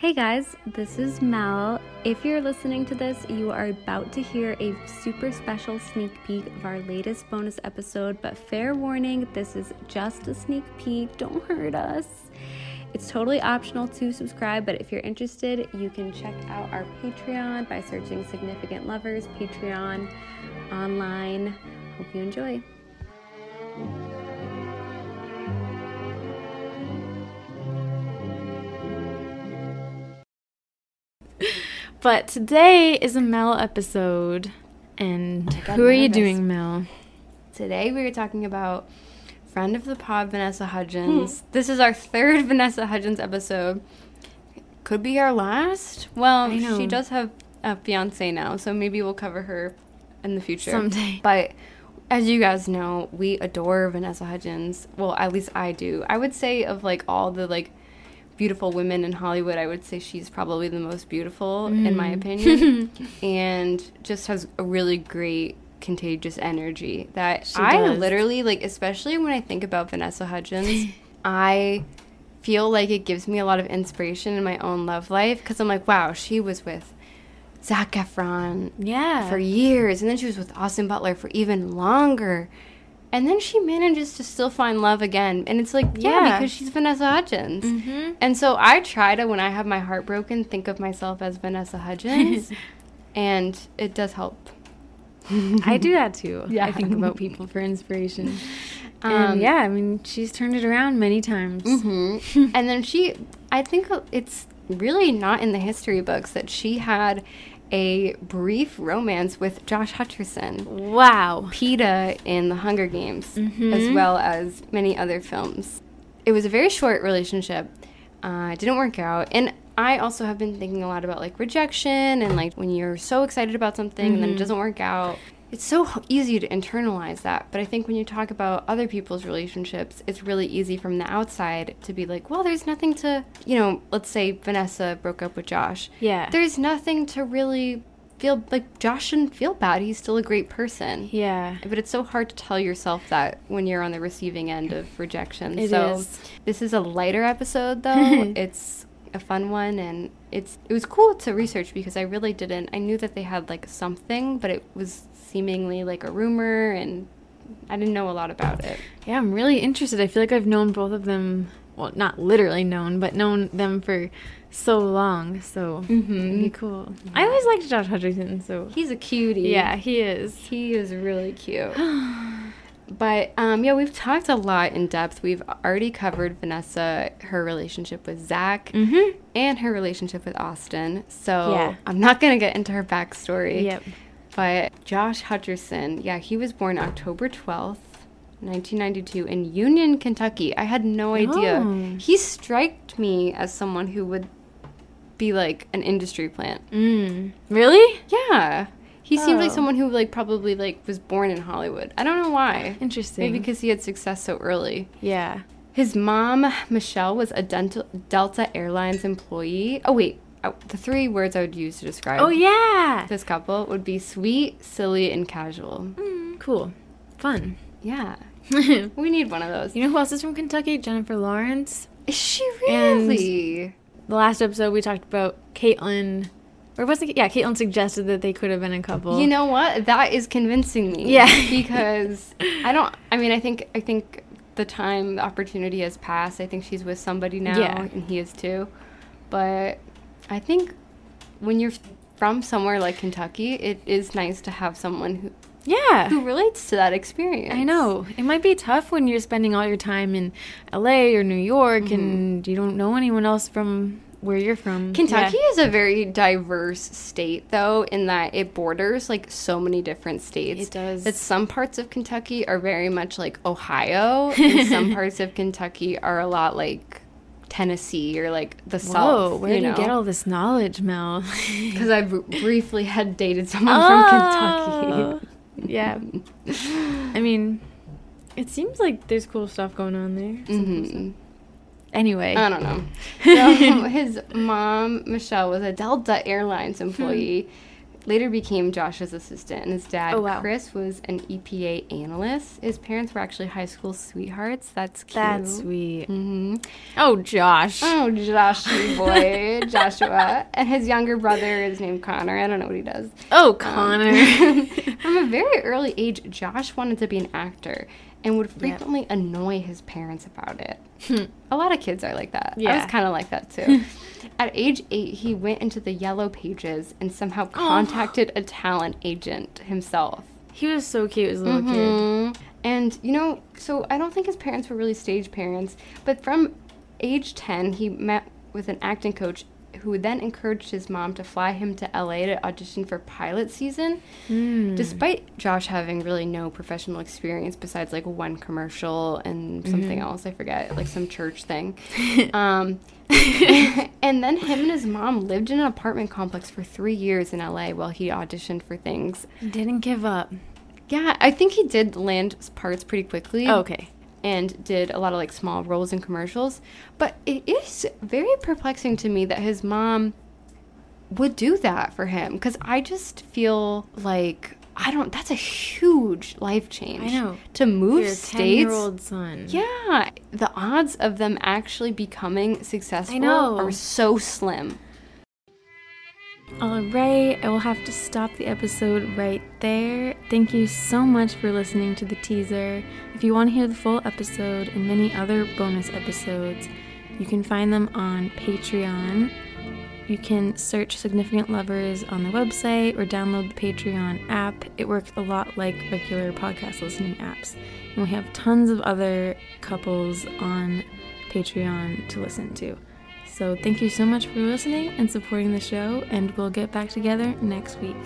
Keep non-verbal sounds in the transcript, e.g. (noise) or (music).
Hey guys, this is Mel. If you're listening to this, you are about to hear a super special sneak peek of our latest bonus episode, but fair warning, this is just a sneak peek. Don't hurt us. It's totally optional to subscribe, but if you're interested, you can check out our Patreon by searching Significant Lovers Patreon online. Hope you enjoy. But today is a Mel episode. And who are you doing, Mel? Today we are talking about friend of the pod Vanessa Hudgens. Hmm. this is our third (laughs) Vanessa Hudgens episode. Could be our last. Well, she does have a fiance now, so maybe we'll cover her in the future Someday. But as you guys know, we adore Vanessa Hudgens. Well, at least I do. I would say of like all the like beautiful women in Hollywood, I would say she's probably the most beautiful in my mm. opinion, (laughs) and just has a really great contagious energy that She I does. literally like. Especially when I think about Vanessa Hudgens, (laughs) I feel like it gives me a lot of inspiration in my own love life because I'm like, wow, she was with Zac Efron Yeah. for years, and then she was with Austin Butler for even longer. And then she manages to still find love again. And it's like, yeah, Yeah. because she's Vanessa Hudgens. Mhm. And so I try to, when I have my heart broken, think of myself as Vanessa Hudgens. (laughs) and it does help. I do that too. Yeah. (laughs) I think about people for inspiration. (laughs) Um, and yeah, I mean, she's turned it around many times. hmm and then she, I think it's really not in the history books that she had a brief romance with Josh Hutcherson. Wow. Peeta in the Hunger Games, Mhm. as well as many other films. It was a very short relationship. Uh, it didn't work out. And I also have been thinking a lot about like rejection and like when you're so excited about something and then it doesn't work out. It's so easy to internalize that. But I think when you talk about other people's relationships, it's really easy from the outside to be like, well, there's nothing to, you know, let's say Vanessa broke up with Josh Yeah. there's nothing to really feel like Josh shouldn't feel bad. He's still a great person. yeah. But it's so hard to tell yourself that when you're on the receiving end of rejection. It so is. this is a lighter episode though. (laughs) it's a fun one and it's it was cool to research because I really didn't I knew that they had like something, but it was seemingly like a rumor and I didn't know a lot about it. Yeah, I'm really interested. I feel like I've known both of them. Well, not literally known, but known them for so long. So Mm-hmm. be cool. I always liked Josh Hutcherson. So He's a cutie. yeah, he is. He is really cute. (sighs) (sighs) (sighs) but um, yeah, we've talked a lot in depth. We've already covered Vanessa, her relationship with Zac, Mm-hmm. and her relationship with Austin. So Yeah. I'm not going to get into her backstory. Yep. But Josh Hutcherson, yeah, he was born October 12th. 1992 in Union, Kentucky. I had no idea. Oh. He striked me as someone who would be like an industry plant. Mm. Really? Yeah. He seemed like Oh. someone who like probably like was born in Hollywood. I don't know why. Interesting. Maybe because he had success so early. yeah. His mom, Michelle, was a Delta, Delta Airlines employee. Oh wait, oh, the three words I would use to describe Oh yeah. this couple would be sweet, silly, and casual. Mm, cool. Fun. Yeah, (laughs) we need one of those. You know who else is from Kentucky? Jennifer Lawrence. Is she And- really? The last episode we talked about Caitlyn, or was it? Yeah, Caitlyn suggested that they could have been a couple. You know what? That is convincing me. Yeah. (laughs) because I don't. I mean, I think I think the time, the opportunity has passed. I think she's with somebody now, Yeah. and he is too. But I think when you're from somewhere like Kentucky, it is nice to have someone who Yeah. who relates to that experience. I know. It might be tough when you're spending all your time in LA or New York Mm-hmm. and you don't know anyone else from where you're from. Kentucky Yeah. is a very diverse state, though, in that it borders like so many different states. It does. That some parts of Kentucky are very much like Ohio, (laughs) and some parts of Kentucky are a lot like Tennessee or like the south. Whoa, South. where do you get all this knowledge, Mel? (laughs) Because I br- briefly had dated someone Oh. from Kentucky. (laughs) yeah. I mean, it seems like there's cool stuff going on there. Some cool stuff. Mhm. Anyway. I don't know. (laughs) So his mom, Michelle, was a Delta Airlines employee. later became Josh's assistant, and his dad, Oh, wow. Chris, was an EPA analyst. His parents were actually high school sweethearts. That's cute. That's sweet. hmm Oh, Josh. Oh, Joshy (laughs) boy, Joshua. And his younger brother is named Connor. I don't know what he does. Oh, Connor. (laughs) From a very early age, Josh wanted to be an actor and would frequently annoy his parents about it. a lot of kids are like that. I Yeah. was kind of like that too. (laughs) At age eight, he went into the yellow pages and somehow contacted a talent agent himself. he was so cute as a little kid. Mhm. And, you know, so I don't think his parents were really stage parents, but from age 10, he met with an acting coach who then encouraged his mom to fly him to LA to audition for pilot season. Hmm. Despite Josh having really no professional experience besides like one commercial and something Mm-hmm. else, I forget, like some church thing. (laughs) um, (laughs) and then him and his mom lived in an apartment complex for three years in LA while he auditioned for things. Didn't give up. Yeah, I think he did land parts pretty quickly. Oh, okay. And did a lot of like small roles in commercials. But it is very perplexing to me that his mom would do that for him. Because I just feel like, I don't, that's a huge life change. I know. To move Your states. ten-year-old son. Yeah. The odds of them actually becoming successful are so slim. All right, I will have to stop the episode right there. Thank you so much for listening to the teaser. If you want to hear the full episode and many other bonus episodes, you can find them on Patreon. You can search Significant Lovers on the website or download the Patreon app. It works a lot like regular podcast listening apps. And we have tons of other couples on Patreon to listen to. So thank you so much for listening and supporting the show, and we'll get back together next week.